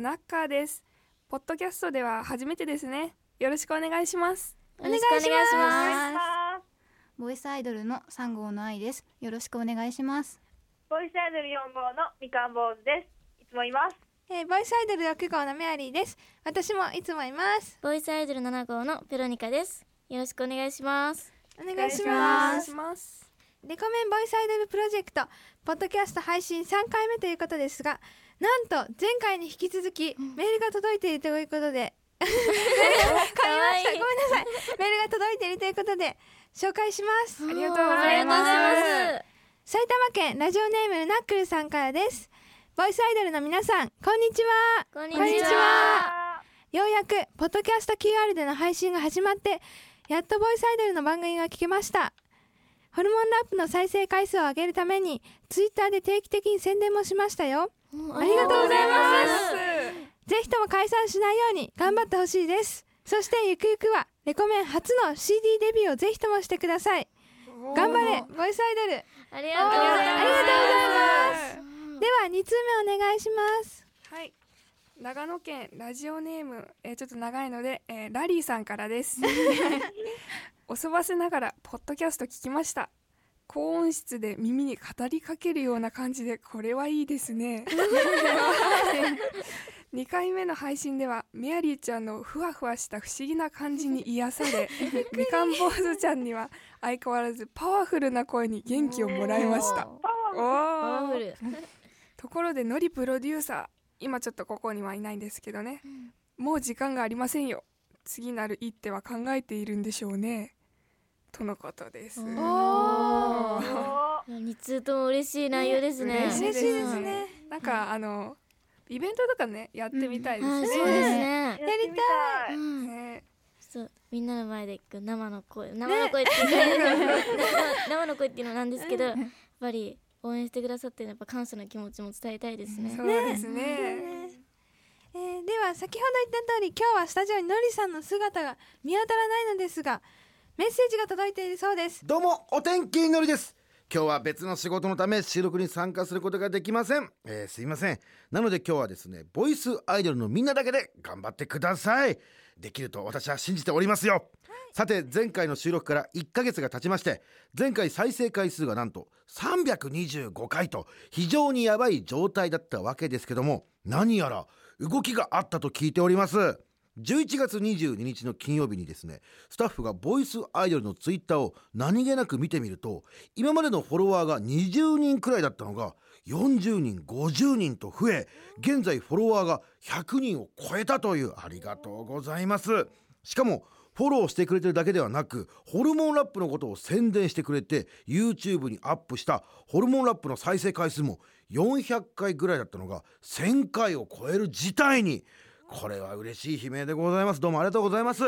のナッカーです。ポッドキャストでは初めてですね。よろしくお願いします。よろしくお願いします。ボイスアイドルの3号の愛です。よろしくお願いします。ボイスアイドル4号のみかん坊主です。いつもいます。えー、ボイスアイドル6号のメアリーです。私もいつもいます。ボイスアイドル7号のペロニカです。よろしくお願いします。お願いします。ます。レコメンボイスアイドルプロジェクトポッドキャスト配信3回目ということですがなんと前回に引き続きメールが届いているということで。噛みました。ごめんなさい。メールが届いているということで紹介します。ありがとうございます。埼玉県ラジオネームナックルさんからです。ボイスアイドルの皆さんこんにちは。こんにちは。ようやくポッドキャスト QR での配信が始まってやっとボイスアイドルの番組が聞けました。ホルモンラップの再生回数を上げるためにツイッターで定期的に宣伝もしましたよありがとうございます。ぜひとも解散しないように頑張ってほしいです。そしてゆくゆくはレコメン初の CD デビューをぜひともしてください。頑張れボイスアイドル。ありがとうございます。ありがとうございます。では2通目お願いします。はい。長野県ラジオネーム、えーちょっと長いので、えーラリーさんからです。おそばせながらポッドキャスト聞きました高音質で耳に語りかけるような感じでこれはいいですね。2回目の配信ではメアリーちゃんのふわふわした不思議な感じに癒され みかん坊主ちゃんには相変わらずパワフルな声に元気をもらいました。ところでのりプロデューサー今ちょっとここにはいないんですけどね、もう時間がありませんよ。次なる一手は考えているんでしょうねとのことです。おおおー。ー2通とも嬉しい内容ですね。嬉しいですね。なんかあのイベントとかねやってみたいですね、あそうですね。やってみたい。うん。ね。そうみんなの前で生の声生の声って生の声っていうのはなんですけど やっぱり応援してくださってるのはやっぱ感謝の気持ちも伝えたいですね。そうですね。え。ーでは先ほど言った通り今日はスタジオにのりさんの姿が見当たらないのですがメッセージが届いているそうです。どうもお天気のりです。今日は別の仕事のため収録に参加することができません、えーすいません。なので今日はですねボイスアイドルのみんなだけで頑張ってください。できると私は信じておりますよ、さて前回の収録から1ヶ月が経ちまして前回再生回数がなんと325回と非常にやばい状態だったわけですけども何やら動きがあったと聞いております11月22日の金曜日にですねスタッフがボイスアイドルのツイッターを何気なく見てみると今までのフォロワーが20人くらいだったのが40人50人と増え現在フォロワーが100人を超えたというありがとうございます。しかもフォローしてくれてるだけではなくホルモンラップのことを宣伝してくれて YouTube にアップしたホルモンラップの再生回数も400回ぐらいだったのが1000回を超える事態にこれは嬉しい悲鳴でございます。どうもありがとうございます。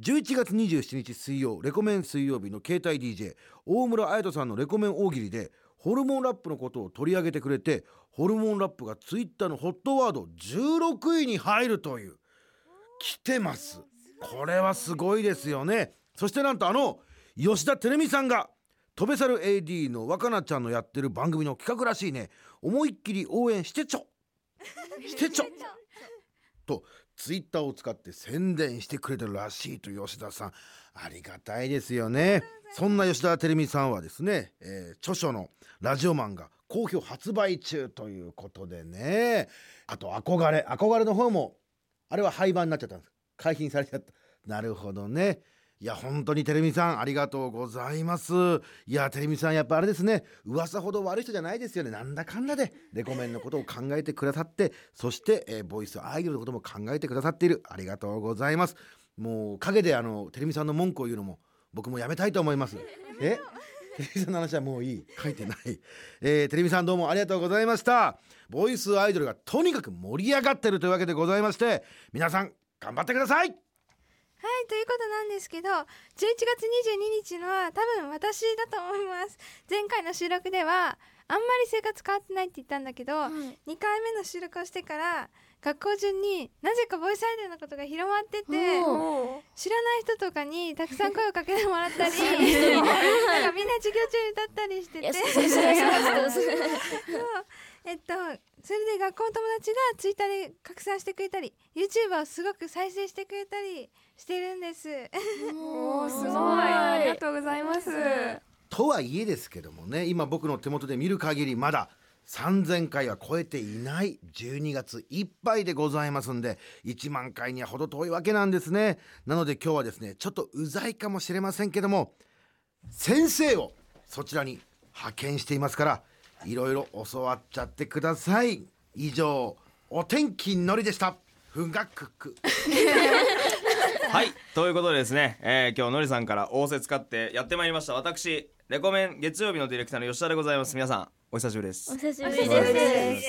11月27日水曜レコメン水曜日の携帯 DJ 大村彩人さんのレコメン大喜利でホルモンラップのことを取り上げてくれてホルモンラップがツイッターの HOT ワード16位に入るという来てます。これはすごいですよね。そしてなんとあの吉田照美さんが飛べ去る AD の若菜ちゃんのやってる番組の企画らしいね。思いっきり応援してちょしてちょ。とツイッターを使って宣伝してくれてるらしいと吉田さん。ありがたいですよね。そんな吉田照美さんはですね、えー著書の「ラジオマン」が好評発売中ということでね。あと憧れ憧れの方もあれは廃盤になっちゃったんです。解禁されちゃった。なるほどね。いや本当にテレミさんありがとうございます。いやテレミさんやっぱあれですね。噂ほど悪い人じゃないですよね。なんだかんだでレコメンのことを考えてくださってそして、えーボイスアイドルのことも考えてくださっている。ありがとうございます。もう陰であのテレミさんの文句を言うのも僕もやめたいと思います。え？テレビさんの話はもういい。書いてない、えー、テレビさんどうもありがとうございました。ボイスアイドルがとにかく盛り上がってるというわけでございまして皆さん頑張ってください。はいということなんですけど11月22日のは多分私だと思います。前回の収録ではあんまり生活変わってないって言ったんだけど、はい。2回目の収録をしてから学校中になぜかボイスアイドルのことが広まってて知らない人とかにたくさん声をかけてもらったり なんかみんな授業中に歌ったりしてて。えっとそれで学校の友達がツイッターで拡散してくれたり YouTuber をすごく再生してくれたりしてるんです。おー すごい。ありがとうございます。とはいえですけどもね今僕の手元で見る限りまだ3000回は超えていない12月いっぱいでございますんで1万回には程遠いわけなんですね。なので今日はですねちょっとうざいかもしれませんけども先生をそちらに派遣していますからいろいろ教わっちゃってください。以上お天気のりでした。ふがくく。はいということでですね、えー今日のりさんから仰せ使ってやってまいりました。私レコメン月曜日のディレクターの吉田でございます。皆さんお久しぶりです。お久しぶりでです。す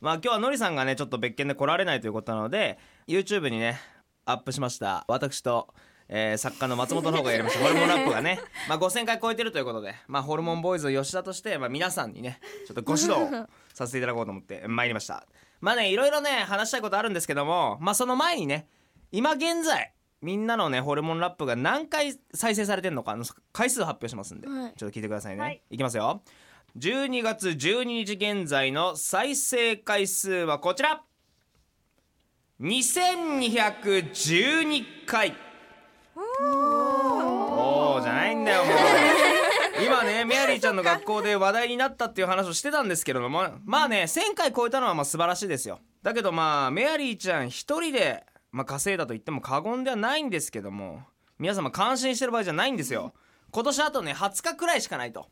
まあ今日はのりさんがねちょっと別件で来られないということなので YouTube にねアップしました。私と、えー作家の松本の方がやりました。ホルモンラップがね、まあ、5000回超えてるということで、まあ、ホルモンボーイズ吉田として、まあ、皆さんにねちょっとご指導をさせていただこうと思って 参りました。まあねいろいろね話したいことあるんですけどもまあその前にね今現在みんなのねホルモンラップが何回再生されてるのかの回数発表しますんで、はい。ちょっと聞いてくださいね、はい。いきますよ。12月12日現在の再生回数はこちら。2212回。おおじゃないんだよもう。今ね メアリーちゃんの学校で話題になったっていう話をしてたんですけれどもまあね1000回超えたのはまあ素晴らしいですよ。だけどまあメアリーちゃん一人で、まあ、稼いだと言っても過言ではないんですけども皆様感心してる場合じゃないんですよ。今年あとね20日くらいしかないと。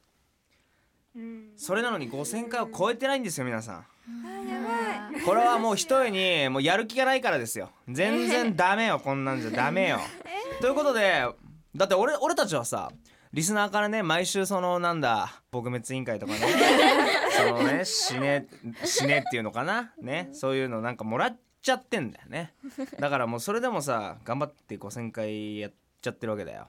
うんそれなのに5000回を超えてないんですよ皆さん。これはもうひとえにもうやる気がないからですよ。全然ダメよこんなんじゃ。ダメよ。ということでだって俺俺たちはさリスナーからね毎週そのなんだ撲滅委員会とかね そのね死ね死ねっていうのかな？ね？そういうのなんかもらっちゃってんだよね。だからもうそれでもさ頑張って5000回やっちゃってるわけだよ、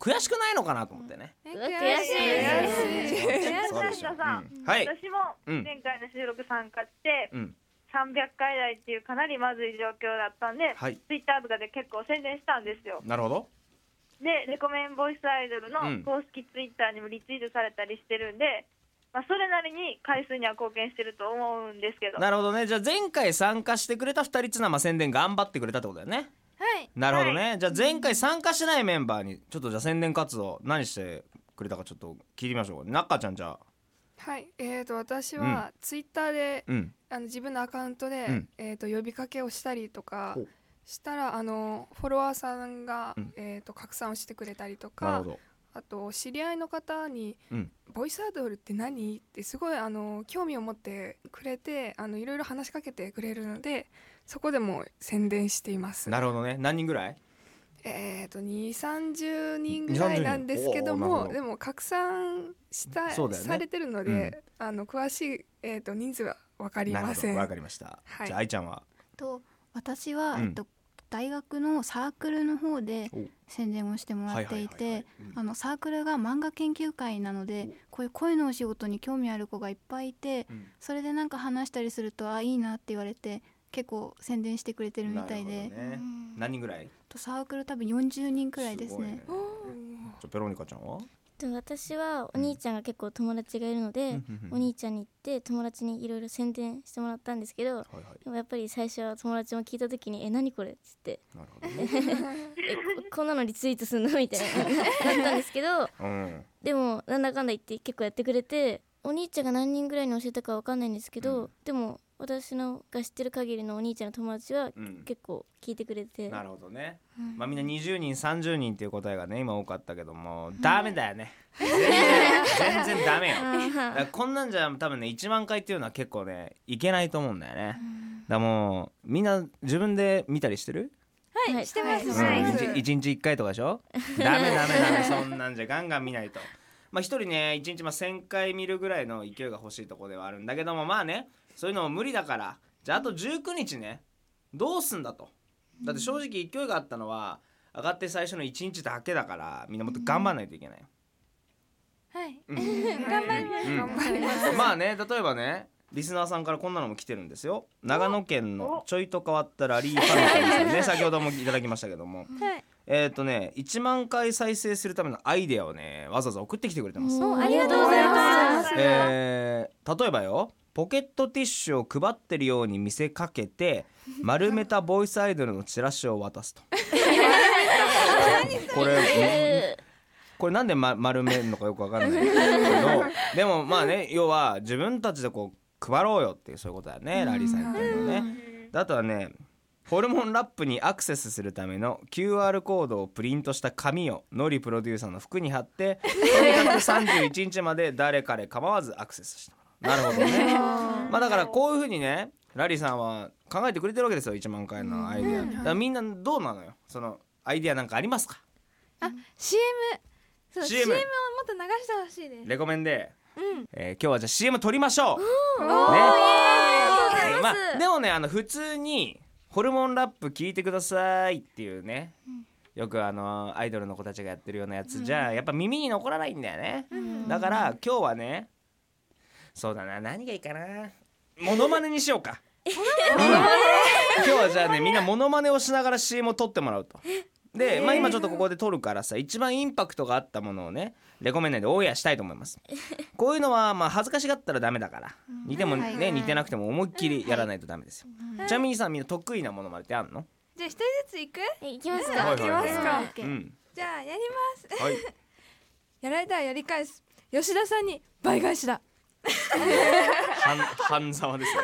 悔しくないのかなと思ってね。えうわ悔しい。そうでしょ。うん。はい。私もうん。前回の収録参加してうん。300回台っていうかなりまずい状況だったんで、はい。ツイッターとかで結構宣伝したんですよ。なるほど。でレコメンボイスアイドルのうん。公式ツイッターにもリツイートされたりしてるんで、まあ、それなりに回数には貢献してると思うんですけど。なるほどね。じゃあ前回参加してくれた2人っつうのはまあ宣伝頑張ってくれたってことだよね。はい。なるほどね、じゃあ前回参加してないメンバーにちょっとじゃあ宣伝活動何してくれたかちょっと聞いてみましょう。中ちゃんじゃあ。はい。えーと私はツイッターでうん。あの自分のアカウントで、うん。えー、と呼びかけをしたりとかしたらあのフォロワーさんが、うん。えー、と拡散をしてくれたりとなるかほどあと知り合いの方にうん「ボイスアイドルって何?」ってすごいあの興味を持ってくれてあのいろいろ話しかけてくれるのでそこでも宣伝しています。なるほどね。何人ぐらい？えー、と2 3 0人ぐらいなんですけどもでも拡散した、ね。されてるので、あの詳しい、えー、と人数は分かりません。かりました、はい。じゃあ愛ちゃんは？と私は、うんえっと、大学のサークルの方でお。宣伝をしてもらっていてあのサークルが漫画研究会なのでこういう声のお仕事に興味ある子がいっぱいいてうん。それでなんか話したりするとあいいなって言われて結構宣伝してくれてるみたいで、ね。何人ぐらい？とサークル多分40人くらいですね。すごいじゃあペロニカちゃんは？でも私はお兄ちゃんが結構友達がいるので、お兄ちゃんに行って友達にいろいろ宣伝してもらったんですけどはいはい。でもやっぱり最初は友達も聞いた時に「え何これ?」っつって。なるほどね「えここんなのリツイートすんの?」みたいな なったんですけどうん。でもなんだかんだ言って結構やってくれてお兄ちゃんが何人ぐらいに教えたかわかんないんですけど、うん。でも私のが知ってる限りのお兄ちゃんの友達はうん。結構聞いてくれて、なるほどね、うん。まあみんな20人30人っていう答えがね今多かったけどもダメだよね。全然全然ダメよ。こんなんじゃ多分ね1万回っていうのは結構ねいけないと思うんだよね。だもうみんな自分で見たりしてる？はいしてます、うん、はい一日一日1回とかでしょ？ダメダメダメそんなんじゃガンガン見ないと。まあ一人ね一日まあ1000回見るぐらいの勢いが欲しいところではあるんだけどもまあねそういうのも無理だから。じゃああと19日ね。どうすんだと。だって正直勢いがあったのは上がって最初の1日だけだからみんなもっと頑張らないといけないよ。はい。うん。頑張ります。うん。頑張ります。まあね例えばねリスナーさんからこんなのも来てるんですよ。長野県のちょいと変わったラリーパンダさんね。先ほどもいただきましたけども。はい。えっ、とね1万回再生するためのアイデアをねわざわざ送ってきてくれてます、おありがとうございます。えー例えばよポケットティッシュを配ってるように見せかけて 丸めたボイスアイドルのチラシを渡すと。これえこれなんで、ま、丸めるのかよくわかんないけど。でもまあね要は自分たちでこう配ろうよっていうそういうことだよねラリーさん言ってるのね。であとはねホルモンラップにアクセスするための QR コードをプリントした紙をノリプロデューサーの服に貼ってとにかく31日まで誰彼構わずアクセスしてもらうなるほどね。まあだからこういうふうにねラリーさんは考えてくれてるわけですよ1万回のアイデア。だからみんなどうなのよ？そのアイデアなんかありますか？CM そう CM CM をもっと流してほしいです。レコメンで、うん。えー今日はじゃあ CM 撮りましょう。ね。まあでもねあの普通にホルモンラップ聞いてくださいっていうね、よくあのアイドルの子たちがやってるようなやつじゃ、やっぱ耳に残らないんだよね、だから今日はねそうだな。何がいいかな。モノマネにしようか、うん。今日はじゃあねみんなモノマネをしながら CM を撮ってもらうと。で、まあ、今ちょっとここで撮るからさ一番インパクトがあったものをねレコメン内でオンエアしたいと思います。こういうのはまあ恥ずかしがったらダメだから。似てもね似てなくても思いっきりやらないとダメですよ。ちなみにさみんな得意なものまでってあるの？じゃあ一人ずつ行く？ーいきますか。はいはいはいきますか。うん。じゃあやります。はい。やられたらやり返す。吉田さんに倍返しだ半半沢ですね。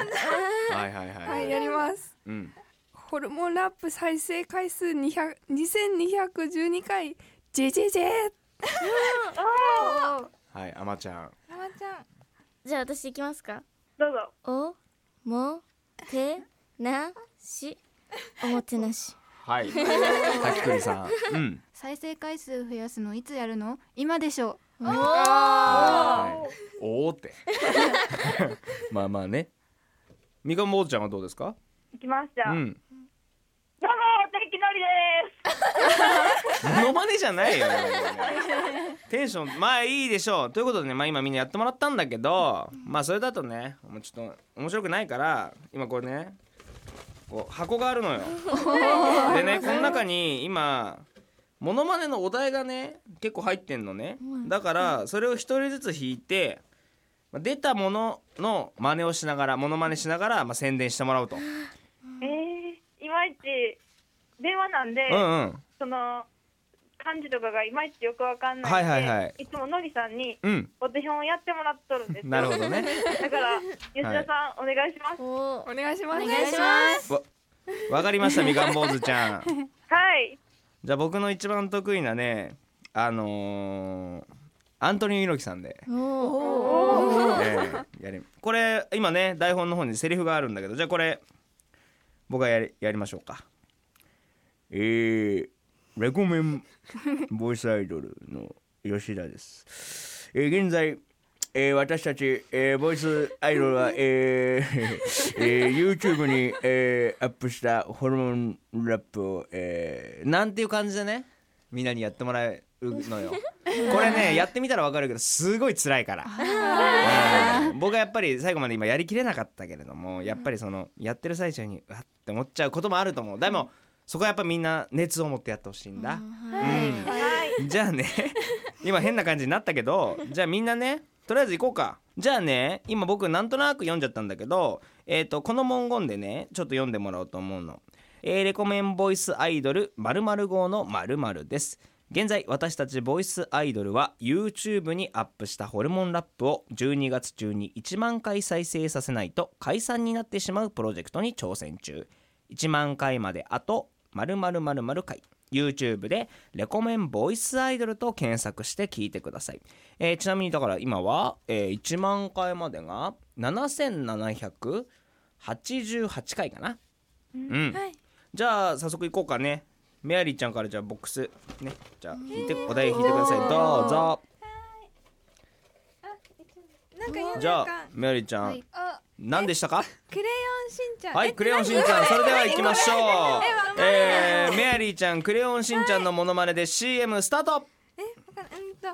はいはいはい。はいやります。うん。ホルモンラップ再生回数200 2212回。ジェジェジェ。はいあまちゃん。あまちゃん。じゃあ私いきますか。どうぞ。おもてなし。おもてなし。はい。滝栗さん。うん。再生回数増やすのいつやるの？今でしょはい。おおって。まあまあね。みかん坊ちゃんはどうですか？いきますじゃあ、うん。どうも敵のりです。モノマネじゃないよ。テンションまあいいでしょう。ということでねまあ今みんなやってもらったんだけどまあそれだとねもうちょっと面白くないから今これねこう箱があるのよ。でねこの中に今モノマネのお題がね結構入ってんのね。だからそれを一人ずつ引いてまあ出たものの真似をしながらモノマネしながらまあ宣伝してもらうと。えー、いまいち電話なんで、うんうん。その漢字とかがいまいちよくわかんないんで、はいはいはい。つものりさんにうん。お手本をやってもらっとるんです。よなるほどね。だから吉田さん、お願いします。おお願いします。お願いします。わわかりましたみかん坊主ちゃん。はいじゃあ僕の一番得意なねあのーアントニオ猪木さんで、やりこれ今ね台本の方にセリフがあるんだけどじゃあこれ僕がやりやりましょうか。えー、レコメンボイスアイドルの吉田です、えー現在えー私たち、えーボイスアイドルは、えーえー YouTube に、えーアップしたホルモンラップを、えーなんていう感じでねみんなにやってもらえるのよ。これねやってみたら分かるけどすごい辛いから。うん。僕はやっぱり最後まで今やりきれなかったけれどもやっぱりそのやってる最中にうわって思っちゃうこともあると思う。でもそこはやっぱみんな熱を持ってやってほしいんだ、うん。じゃあね今変な感じになったけどじゃあみんなねとりあえず行こうか。じゃあね今僕なんとなく読んじゃったんだけど、えー、とこの文言でねちょっと読んでもらおうと思うの。えレコメンボイスアイドル〇〇号の〇〇です。現在私たちボイスアイドルは YouTube にアップしたホルモンラップを12月中に1万回再生させないと解散になってしまうプロジェクトに挑戦中。1万回まであと〇〇〇〇回。YouTube でレコメンボイスアイドルと検索して聞いてください、えーちなみにだから今は、えー1万回までが7788回かな。うん、はい。じゃあ早速行こうかね。メアリーちゃんからじゃあボックスね。じゃあ引いてお題引いてください。どうぞ。じゃあメアリーちゃん、はい。あ何でしたか？クレヨンしんちゃん。はい、クレヨンしんちゃん、それでは行きましょう。えー、メアリーちゃん、クレヨンしんちゃんのモノマネで CM スタート。えわかんうんと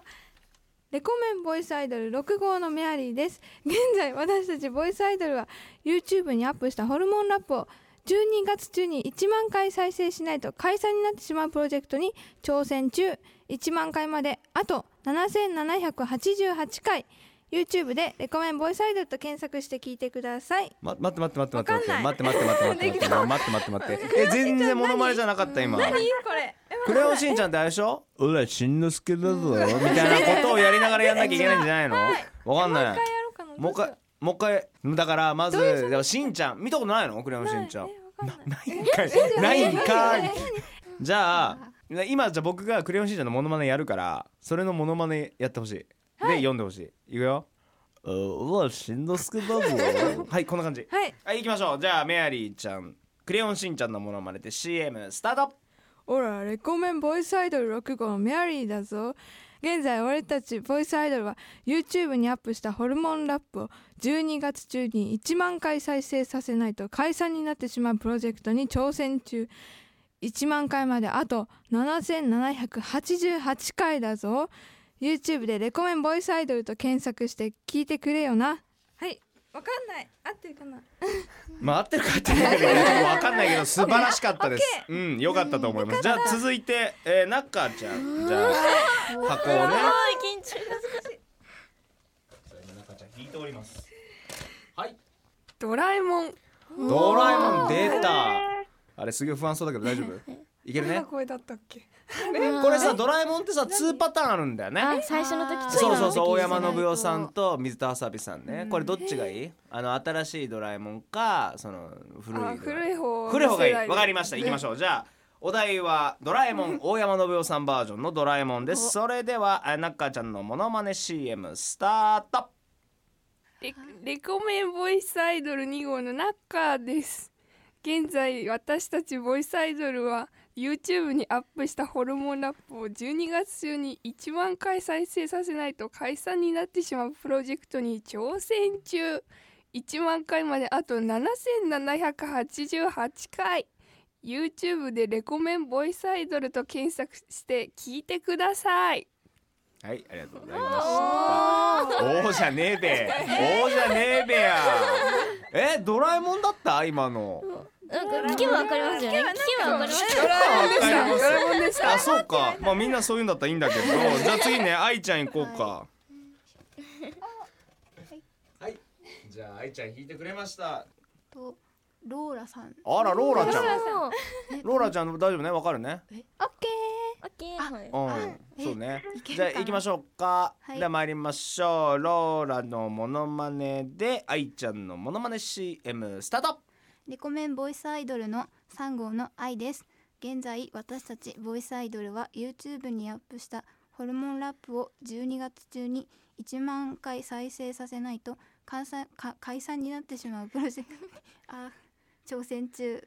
レコメンボイスアイドル6号のメアリーです。現在私たちボイスアイドルは YouTube にアップしたホルモンラップを12月中に1万回再生しないと解散になってしまうプロジェクトに挑戦中。1万回まであと7788回 YouTube でレコメンボイスアイドルと検索して聞いてください。ま待って待って待って待って待って待って待って待って待って待って待って待って。え全然モノマネじゃなかった今。何これ。クレヨンしんちゃんってあれでしょ？うらしんのすけだぞ。みたいなことをやりながらやんなきゃいけないんじゃないの？わかんない。もう一回もう一回だからまずしんちゃん。見たことないの？クレヨンしんちゃん。ない。かい。ないんかい。じゃあ今じゃあ僕がクレヨンしんちゃんのモノマネやるからそれのモノマネやってほしいで読んでほしい。いくよ。うわしんのすけだぞ。はいこんな感じ。はい。はい行きましょう。じゃあメアリーちゃん。クレヨンしんちゃんのモノマネで CM スタート。ほらレコメンボイスアイドル6号のメアリーだぞ。現在俺たちボイスアイドルは YouTube にアップしたホルモンラップを12月中に1万回再生させないと解散になってしまうプロジェクトに挑戦中。1万回まであと7788回だぞ YouTube でレコメンボイスアイドルと検索して聞いてくれよな。はい。わかんない。合ってるかな？まあ合ってるか合ってないかちょっと分かんないけど 素晴らしかったです。うん良かったと思います。じゃあ続いて、えー、ナッカーちゃん。じゃあ箱をね。すごい緊張がナッカーちゃん引いております。はい。ドラえもん。ドラえもん出た。あれすげえ不安そうだけど大丈夫？いけるね。声だったっけ？これさドラえもんってさ2パターンあるんだよね。あ最初の時とそうそうそう大山信代さんと水田わさびさんね。これどっちがいい？あの新しいドラえもんかその古い古い方古い方がいい。わかりました。行きましょう。じゃあお題はドラえもん大山信代さんバージョンのドラえもんです。それではあナッカーちゃんのモノマネ CM スタート。レレコメンボイスアイドル2号のナッカーです。現在私たちボイスアイドルは YouTube にアップしたホルモンラップを12月中に1万回再生させないと解散になってしまうプロジェクトに挑戦中。1万回まであと7788回。YouTube でレコメンボイスアイドルと検索して聞いてください。はいありがとうございました。おー。じゃねえべ。おーじゃねえべや。えドラえもんだった？今の。なんか聞けばわかりますよね。聞けばわかりますよドラえもんでした。ドラえもんでした。あそうか。まあみんなそういうんだったらいいんだけど。じゃあ次ね愛ちゃん行こうか。はい。じゃあ愛ちゃん弾いてくれました。とローラさん。あらローラちゃん。ローラちゃん大丈夫ね？わかるね？オッケオッケー。はい。うん。そうね。じゃあ行きましょうか、はい。では参りましょう。ローラのモノマネで愛ちゃんのモノマネ CM スタート。ーレコメンボイスアイドルの3号の愛です。現在私たちボイスアイドルは YouTube にアップしたホルモンラップを12月中に1万回再生させないと解散か解散になってしまうプロジェクト。に あ挑戦中。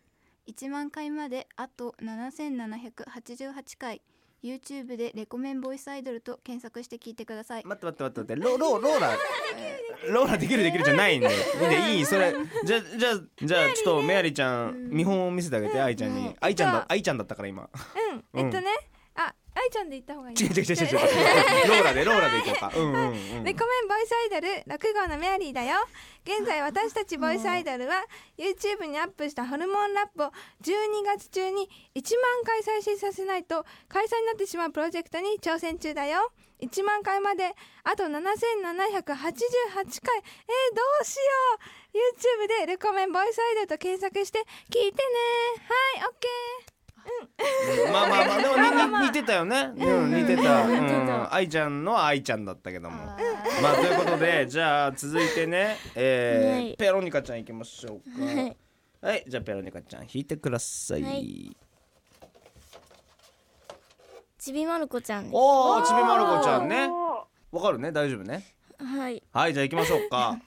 1万回まであと7788回。YouTube でレコメンボイスアイドルと検索して聞いてください。待って待って待って待って。ロロローラ ローラできるできるじゃないんで。いいねいいそれじゃじゃじゃあちょっとメアリーちゃん見本を見せてあげて愛ちゃんに。愛ちゃんだ愛ちゃんだったから今。うん。えっとね。あ愛ちゃんで言った方がいい。違う違う違う違う。ローラでローラでいこうか。うんうんうん。レコメンボイスアイドル6号のメアリーだよ。現在私たちボイスアイドルは YouTube にアップしたホルモンラップを12月中に1万回再生させないと解散になってしまうプロジェクトに挑戦中だよ。1万回まであと7788回。えー、どうしよう。YouTube でレコメンボイスアイドルと検索して聞いてね。はい OK まあまあまあでもにに似てたよね。うん。似てた。うん。た愛ちゃんのは愛ちゃんだったけども。まあということでじゃあ続いてねえはい。ーペロニカちゃんいきましょうか。はい。はいじゃあペロニカちゃん弾いてください、はい。ちびまる子ちゃんです。おおちびまる子ちゃんね。おわかるね？大丈夫ね？はい。はいじゃあ行きましょうか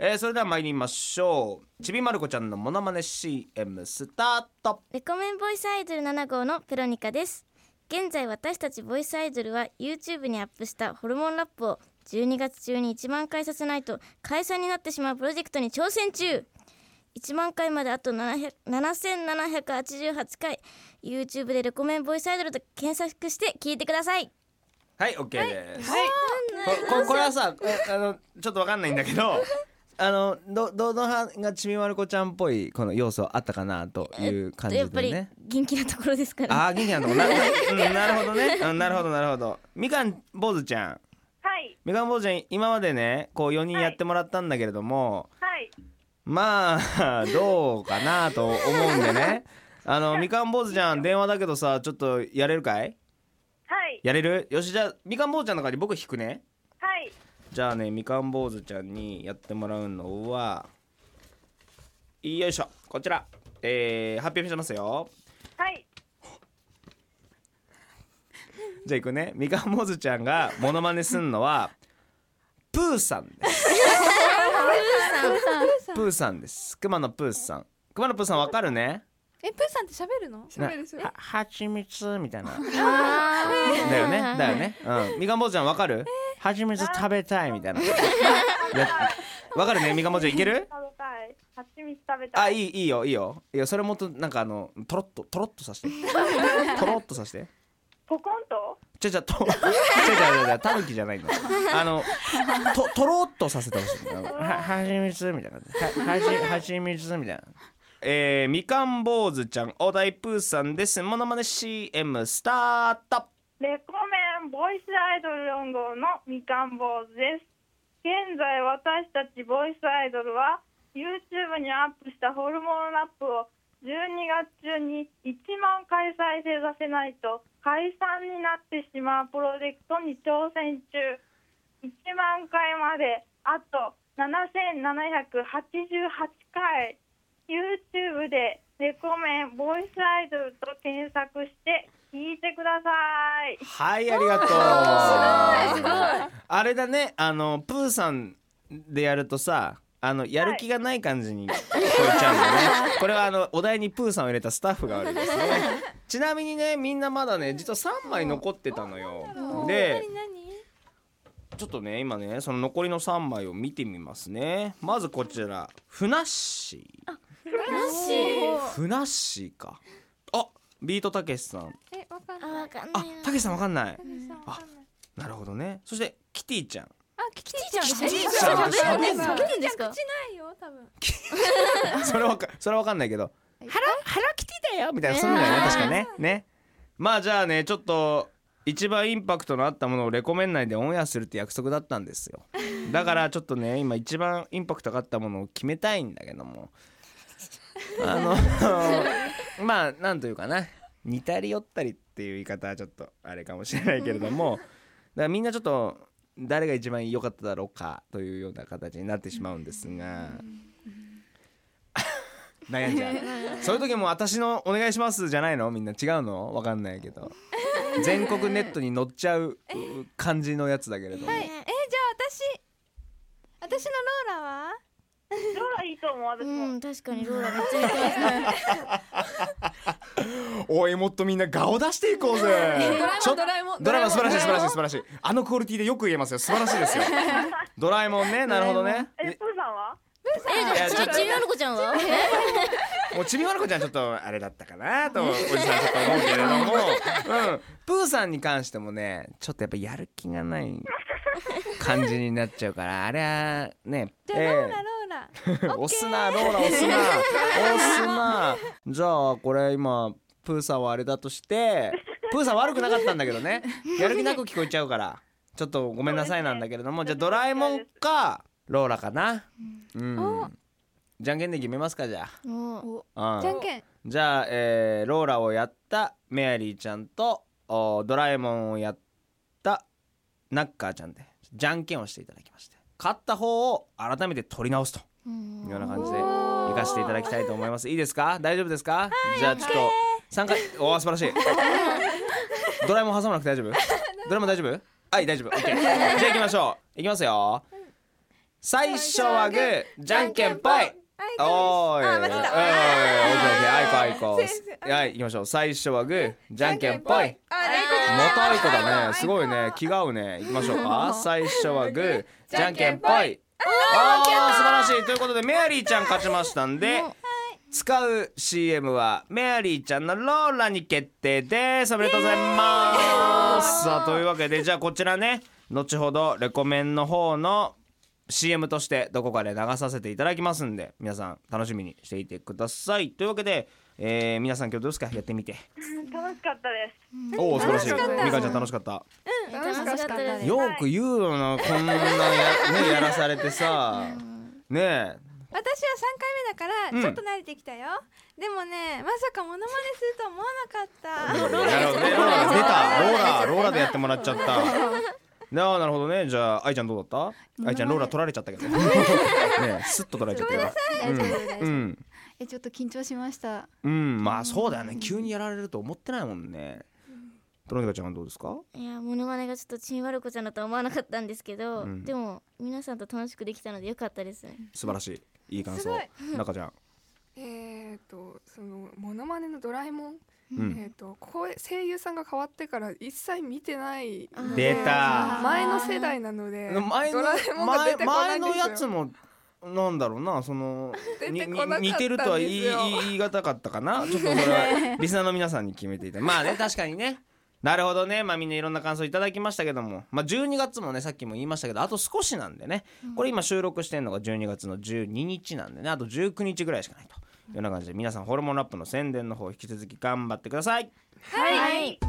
えー、それでは参りましょう。ちびまる子ちゃんのモノマネ CM スタート。レコメンボイスアイドル7号のペロニカです。現在私たちボイスアイドルは YouTube にアップしたホルモンラップを12月中に1万回させないと解散になってしまうプロジェクトに挑戦中。1万回まであと700 7788回 YouTube でレコメンボイスアイドルと検索して聞いてください。はい OK です、こここれはさえ あのちょっとわかんないんだけどあのどどの派がちびまる子ちゃんっぽいこの要素あったかなという感じでやっぱりね元気なところですから。あー元気なとこな,、うん、なるほどね、うん、なるほどなるほどみかん坊主ちゃん。はい。みかん坊主ちゃん今までねこう4人やってもらったんだけれども、はい。まあどうかなと思うんでね。あのみかん坊主ちゃん電話だけどさちょっとやれるかい？はい。やれる？よしじゃあみかん坊主ちゃんの中に僕引くね。はいじゃあねみかん坊主ちゃんにやってもらうのはよいしょこちら。えー、発表しますよ。はい。じゃあいくね。みかん坊主ちゃんがモノマネすんのはプーさんです。プーさん。です。くまのプーさん。くまのプーさんわかるね？えプーさんって喋るの？な喋るははちみつみたいな。だよねだよね。うん。みかん坊主ちゃんわかる？はちみつ食べたいみたいな。やわかるね？みかん坊主ちゃんいける？食べたい。蜂蜜食べたいあいいいいよいいよ。いやそれもっとなんかあのとろっととろっとさせて。とろっとさせて。ポコンとちゃちゃとちゃちゃちゃたぬきじゃないの。あのととろっとさせてほしい ははちみつみたいな。ははち はちみつみたいな。えー、みかん坊主ちゃんお題プーさんです。モノマネ CM スタート。レコメボイスアイドル4号のみかん坊主です現在私たちボイスアイドルは YouTube にアップしたホルモンラップを12月中に1万回再生させないと解散になってしまうプロジェクトに挑戦中。1万回まであと7788回。YouTube でレコメンボイスアイドルと検索して聞いてください。はいありがとう。すごいあれだねあのプーさんでやるとさあのやる気がない感じに 聞こえちゃうんだね、これはあのお題にプーさんを入れたスタッフが悪いですね。ちなみにねみんなまだね実は3枚残ってたのよ。でちょっとね今ねその残りの3枚を見てみますね。まずこちらふなっしー。ふなっしー。か。あビートたけしさん。えわかんあない。あたけしさんわかんない。うんわかんなるほどね。そしてキティちゃん。あキティちゃん。キキティちゃん喋るんです喋るんですかキティちゃん口ないよ多分それはわかそれはわかんないけど「ハロハロキティだよ」みたいなそういうのだよね確かね。ね。まあじゃあねちょっと一番インパクトのあったものをレコメン内でオンエアするって約束だったんですよ。だからちょっとね今一番インパクトがあったものを決めたいんだけども。あの まあなんというかな。似たり寄ったりっていう言い方はちょっとあれかもしれないけれども だからみんなちょっと誰が一番良かっただろうかというような形になってしまうんですが。悩んじゃう。そういう時も私のお願いしますじゃないの？みんな違うの？わかんないけど。全国ネットに載っちゃうう感じのやつだけれども、えじゃあ私。私のローラは？ローラいいと思う私うも、ん確かにローラめっちゃ似てますねおいもっとみんな顔出していこうぜ。ちょドラえもんドラえもん。素晴らしい素晴らしい素い晴らしい。あのクオリティでよく言えますよ。素晴らしいですよ。ドラえもんねなるほどね。えプーさんは？えじゃあちびまる子ちゃんはもうちびまる子ちゃんちょっとあれだったかなと おじさんちょっと思うけれども、うん、プーさんに関してもねちょっとやっぱやる気がない感じになっちゃうからあれはねじゃあローラローラ。押すなローラ押すな。押すな。じゃあこれ今プーさんはあれだとして プーさん悪くなかったんだけどね。やる気なく聞こえちゃうから。ちょっとごめんなさいなんだけれども。じゃあドラえもんかローラかな。うん。じゃんけんで決めますかじゃあ、うん。じゃんけん。じゃあ、えーローラをやったメアリーちゃんとおドラえもんをやったナッカーちゃんでじゃんけんをしていただきまして。勝った方を改めて取り直すと。うん。いうような感じで行かせていただきたいと思います。いいですか？大丈夫ですか？じゃあちょっと参加おー素晴らしいドラえもん挟まなくて大丈夫？ドラえもん大丈夫？はい大丈夫 OK じゃあ行きましょう行きますよ最初はグーじゃんけんぽいおーい。あ間違えたおいこあいこ。はい、行きましょう。最初はグー、じゃんけんぽい。あレイコ元あいこだね。すごいね。気が合うね。行きましょうか。最初はグー、じゃんけんぽい。あー、素晴らしい。ということで、メアリーちゃん勝ちましたんで、使う CM はメアリーちゃんのローラに決定です。おめでとうございます。さあというわけでじゃあこちらね後ほどレコメンの方の CM としてどこかで流させていただきますんで皆さん楽しみにしていてください。というわけで、えー皆さん今日どうですか？やってみて。楽しかったです。おお素晴らしい。みかんちゃん楽しかった。楽しかったです。よく言うよなこんなや,、ね、やらされてさ。ねえ私は3回目だからうん。ちょっと慣れてきたよ、でもねまさかモノマネするとは思わなかった。ローラー出た。ローラーローラーでやってもらっちゃった。なあなるほどね。じゃあ愛ちゃんどうだった？愛ちゃんローラー取られちゃったけど。ねえスッと取られちゃったよ。大丈夫大丈夫、うん。えちょっと緊張しました。うん。まあそうだよね。急にやられると思ってないもんねトロニカちゃんはどうですか？いやモノマネがちょっとちんわる子ちゃんだとは思わなかったんですけど、うん。でも皆さんと楽しくできたのでよかったです。素晴らしい。いい感想。中ちゃん。えっとそのモノマネのドラえもん、うん。えっと声声優さんが変わってから一切見てないの出でた。前の世代なので前のドラえもんが出てこない前前んですよのやつもなんだろうな。その似てるとは言い言い難かったかな。ちょっとそれはリスナーの皆さんに決めていたまあね確かにねなるほどね。まあみんないろんな感想いただきましたけども。まあ12月もねさっきも言いましたけどあと少しなんでね。これ今収録してんのが12月の12日なんでね。あと19日ぐらいしかないと。いうような感じで皆さんホルモンラップの宣伝の方引き続き頑張ってください。はい、3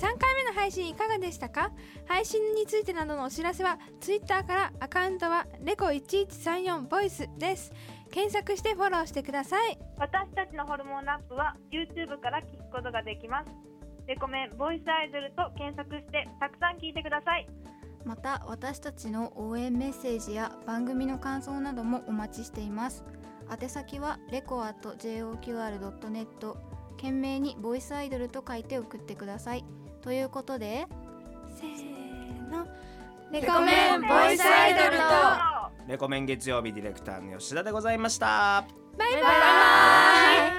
回目の配信いかがでしたか？配信についてなどのお知らせは Twitter からアカウントはレコ1134ボイスです検索してフォローしてください。私たちのホルモンラップは YouTube から聞くことができます。レコメンボイスアイドルと検索してたくさん聞いてください。また私たちの応援メッセージや番組の感想などもお待ちしています。宛先はレコア JOQR.net 懸命にボイスアイドルと書いて送ってください。ということでせーの。レコメンボイスアイドルとレコメン月曜日ディレクターの吉田でございました。バイバイ。バイバイ